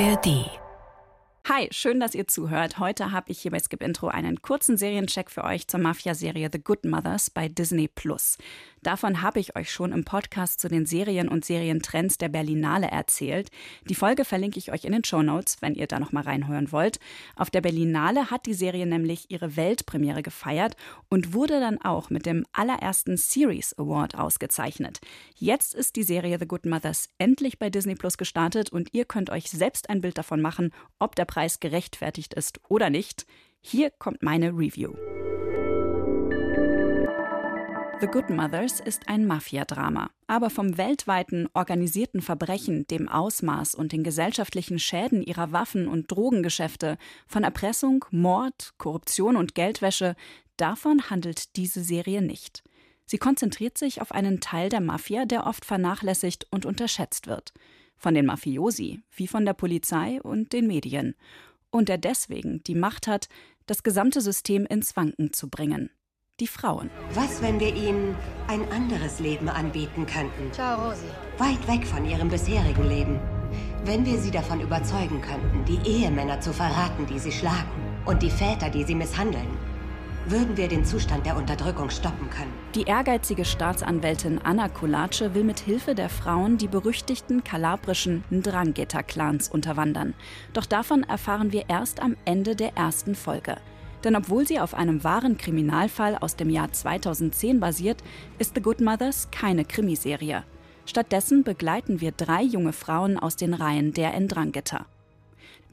ARD Hi, schön, dass ihr zuhört. Heute habe ich hier bei Skip Intro einen kurzen Seriencheck für euch zur Mafia-Serie The Good Mothers bei Disney Plus. Davon habe ich euch schon im Podcast zu den Serien und Serientrends der Berlinale erzählt. Die Folge verlinke ich euch in den Show Notes, wenn ihr da noch mal reinhören wollt. Auf der Berlinale hat die Serie nämlich ihre Weltpremiere gefeiert und wurde dann auch mit dem allerersten Series Award ausgezeichnet. Jetzt ist die Serie The Good Mothers endlich bei Disney Plus gestartet und ihr könnt euch selbst ein Bild davon machen, ob der Preis gerechtfertigt ist oder nicht. Hier kommt meine Review. The Good Mothers ist ein Mafiadrama, aber vom weltweiten organisierten Verbrechen, dem Ausmaß und den gesellschaftlichen Schäden ihrer Waffen- und Drogengeschäfte, von Erpressung, Mord, Korruption und Geldwäsche, davon handelt diese Serie nicht. Sie konzentriert sich auf einen Teil der Mafia, der oft vernachlässigt und unterschätzt wird. Von den Mafiosi, wie von der Polizei und den Medien. Und der deswegen die Macht hat, das gesamte System ins Wanken zu bringen die Frauen. Was, wenn wir ihnen ein anderes Leben anbieten könnten? Ciao, Rosi. Weit weg von ihrem bisherigen Leben. Wenn wir sie davon überzeugen könnten, die Ehemänner zu verraten, die sie schlagen, und die Väter, die sie misshandeln, würden wir den Zustand der Unterdrückung stoppen können. Die ehrgeizige Staatsanwältin Anna Kulace will mit Hilfe der Frauen die berüchtigten kalabrischen Ndrangheta-Clans unterwandern. Doch davon erfahren wir erst am Ende der ersten Folge. Denn obwohl sie auf einem wahren Kriminalfall aus dem Jahr 2010 basiert, ist The Good Mothers keine Krimiserie. Stattdessen begleiten wir drei junge Frauen aus den Reihen der Ndrangheta.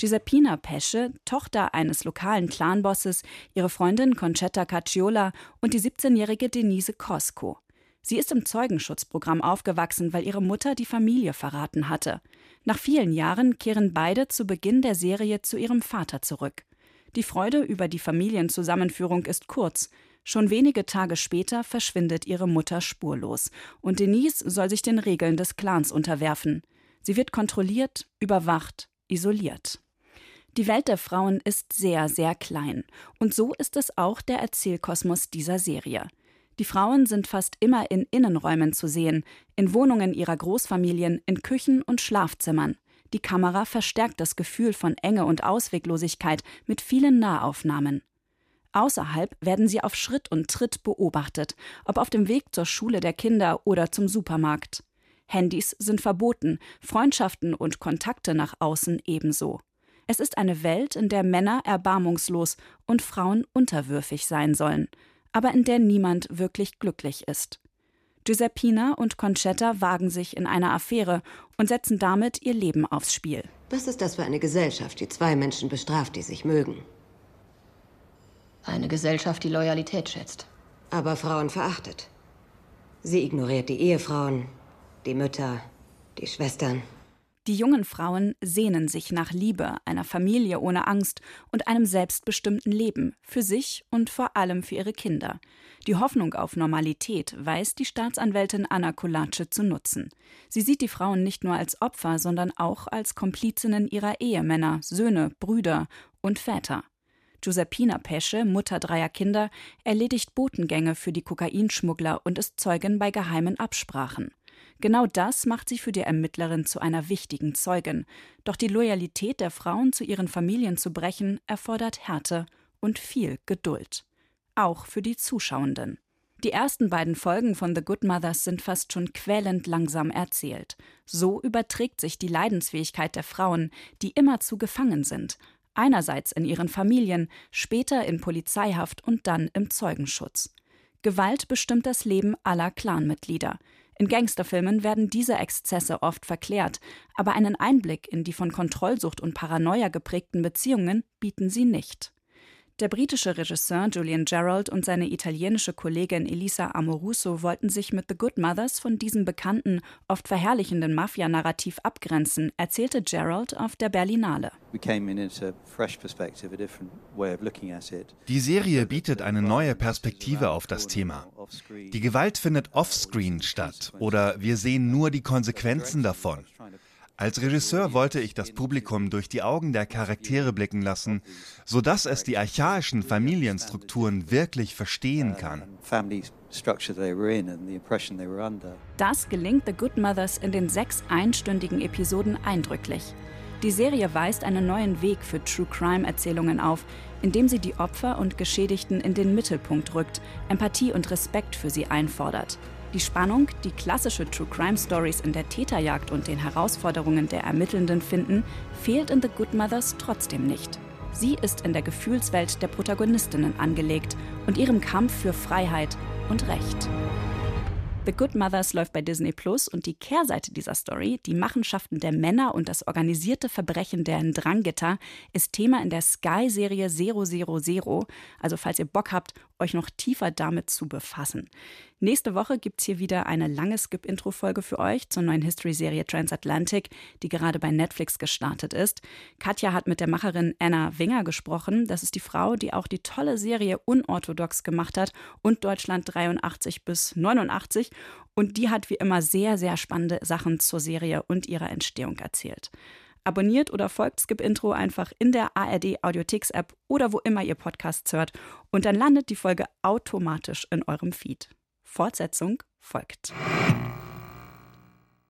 Giuseppina Pesce, Tochter eines lokalen Clanbosses, ihre Freundin Concetta Cacciola und die 17-jährige Denise Cosco. Sie ist im Zeugenschutzprogramm aufgewachsen, weil ihre Mutter die Familie verraten hatte. Nach vielen Jahren kehren beide zu Beginn der Serie zu ihrem Vater zurück. Die Freude über die Familienzusammenführung ist kurz. Schon wenige Tage später verschwindet ihre Mutter spurlos und Denise soll sich den Regeln des Clans unterwerfen. Sie wird kontrolliert, überwacht, isoliert. Die Welt der Frauen ist sehr, sehr klein. Und so ist es auch der Erzählkosmos dieser Serie. Die Frauen sind fast immer in Innenräumen zu sehen, in Wohnungen ihrer Großfamilien, in Küchen und Schlafzimmern. Die Kamera verstärkt das Gefühl von Enge und Ausweglosigkeit mit vielen Nahaufnahmen. Außerhalb werden sie auf Schritt und Tritt beobachtet, ob auf dem Weg zur Schule der Kinder oder zum Supermarkt. Handys sind verboten, Freundschaften und Kontakte nach außen ebenso. Es ist eine Welt, in der Männer erbarmungslos und Frauen unterwürfig sein sollen, aber in der niemand wirklich glücklich ist. Giuseppina und Concetta wagen sich in eine Affäre und setzen damit ihr Leben aufs Spiel. Was ist das für eine Gesellschaft, die zwei Menschen bestraft, die sich mögen? Eine Gesellschaft, die Loyalität schätzt. Aber Frauen verachtet. Sie ignoriert die Ehefrauen, die Mütter, die Schwestern. Die jungen Frauen sehnen sich nach Liebe, einer Familie ohne Angst und einem selbstbestimmten Leben, für sich und vor allem für ihre Kinder. Die Hoffnung auf Normalität weiß die Staatsanwältin Anna Kulace zu nutzen. Sie sieht die Frauen nicht nur als Opfer, sondern auch als Komplizinnen ihrer Ehemänner, Söhne, Brüder und Väter. Giuseppina Pesce, Mutter dreier Kinder, erledigt Botengänge für die Kokainschmuggler und ist Zeugin bei geheimen Absprachen. Genau das macht sie für die Ermittlerin zu einer wichtigen Zeugin. Doch die Loyalität der Frauen zu ihren Familien zu brechen, erfordert Härte und viel Geduld. Auch für die Zuschauenden. Die ersten beiden Folgen von The Good Mothers sind fast schon quälend langsam erzählt. So überträgt sich die Leidensfähigkeit der Frauen, die immerzu gefangen sind. Einerseits in ihren Familien, später in Polizeihaft und dann im Zeugenschutz. Gewalt bestimmt das Leben aller Clanmitglieder. In Gangsterfilmen werden diese Exzesse oft verklärt, aber einen Einblick in die von Kontrollsucht und Paranoia geprägten Beziehungen bieten sie nicht. Der britische Regisseur Julian Gerald und seine italienische Kollegin Elisa Amoruso wollten sich mit The Good Mothers von diesem bekannten, oft verherrlichenden Mafia-Narrativ abgrenzen, erzählte Gerald auf der Berlinale. Die Serie bietet eine neue Perspektive auf das Thema. Die Gewalt findet offscreen statt oder wir sehen nur die Konsequenzen davon. Als Regisseur wollte ich das Publikum durch die Augen der Charaktere blicken lassen, sodass es die archaischen Familienstrukturen wirklich verstehen kann. Das gelingt The Good Mothers in den sechs einstündigen Episoden eindrücklich. Die Serie weist einen neuen Weg für True Crime Erzählungen auf, indem sie die Opfer und Geschädigten in den Mittelpunkt rückt, Empathie und Respekt für sie einfordert. Die Spannung, die klassische True Crime Stories in der Täterjagd und den Herausforderungen der Ermittelnden finden, fehlt in The Good Mothers trotzdem nicht. Sie ist in der Gefühlswelt der Protagonistinnen angelegt und ihrem Kampf für Freiheit und Recht. The Good Mothers läuft bei Disney Plus und die Kehrseite dieser Story, die Machenschaften der Männer und das organisierte Verbrechen der Ndrangheta, ist Thema in der Sky-Serie 000. Also falls ihr Bock habt, euch noch tiefer damit zu befassen. Nächste Woche gibt es hier wieder eine lange Skip-Intro-Folge für euch zur neuen History-Serie Transatlantic, die gerade bei Netflix gestartet ist. Katja hat mit der Macherin Anna Winger gesprochen. Das ist die Frau, die auch die tolle Serie Unorthodox gemacht hat und Deutschland 83 bis 89. Und die hat wie immer sehr, sehr spannende Sachen zur Serie und ihrer Entstehung erzählt. Abonniert oder folgt Skip Intro einfach in der ARD Audiotheks App oder wo immer ihr Podcasts hört und dann landet die Folge automatisch in eurem Feed. Fortsetzung folgt.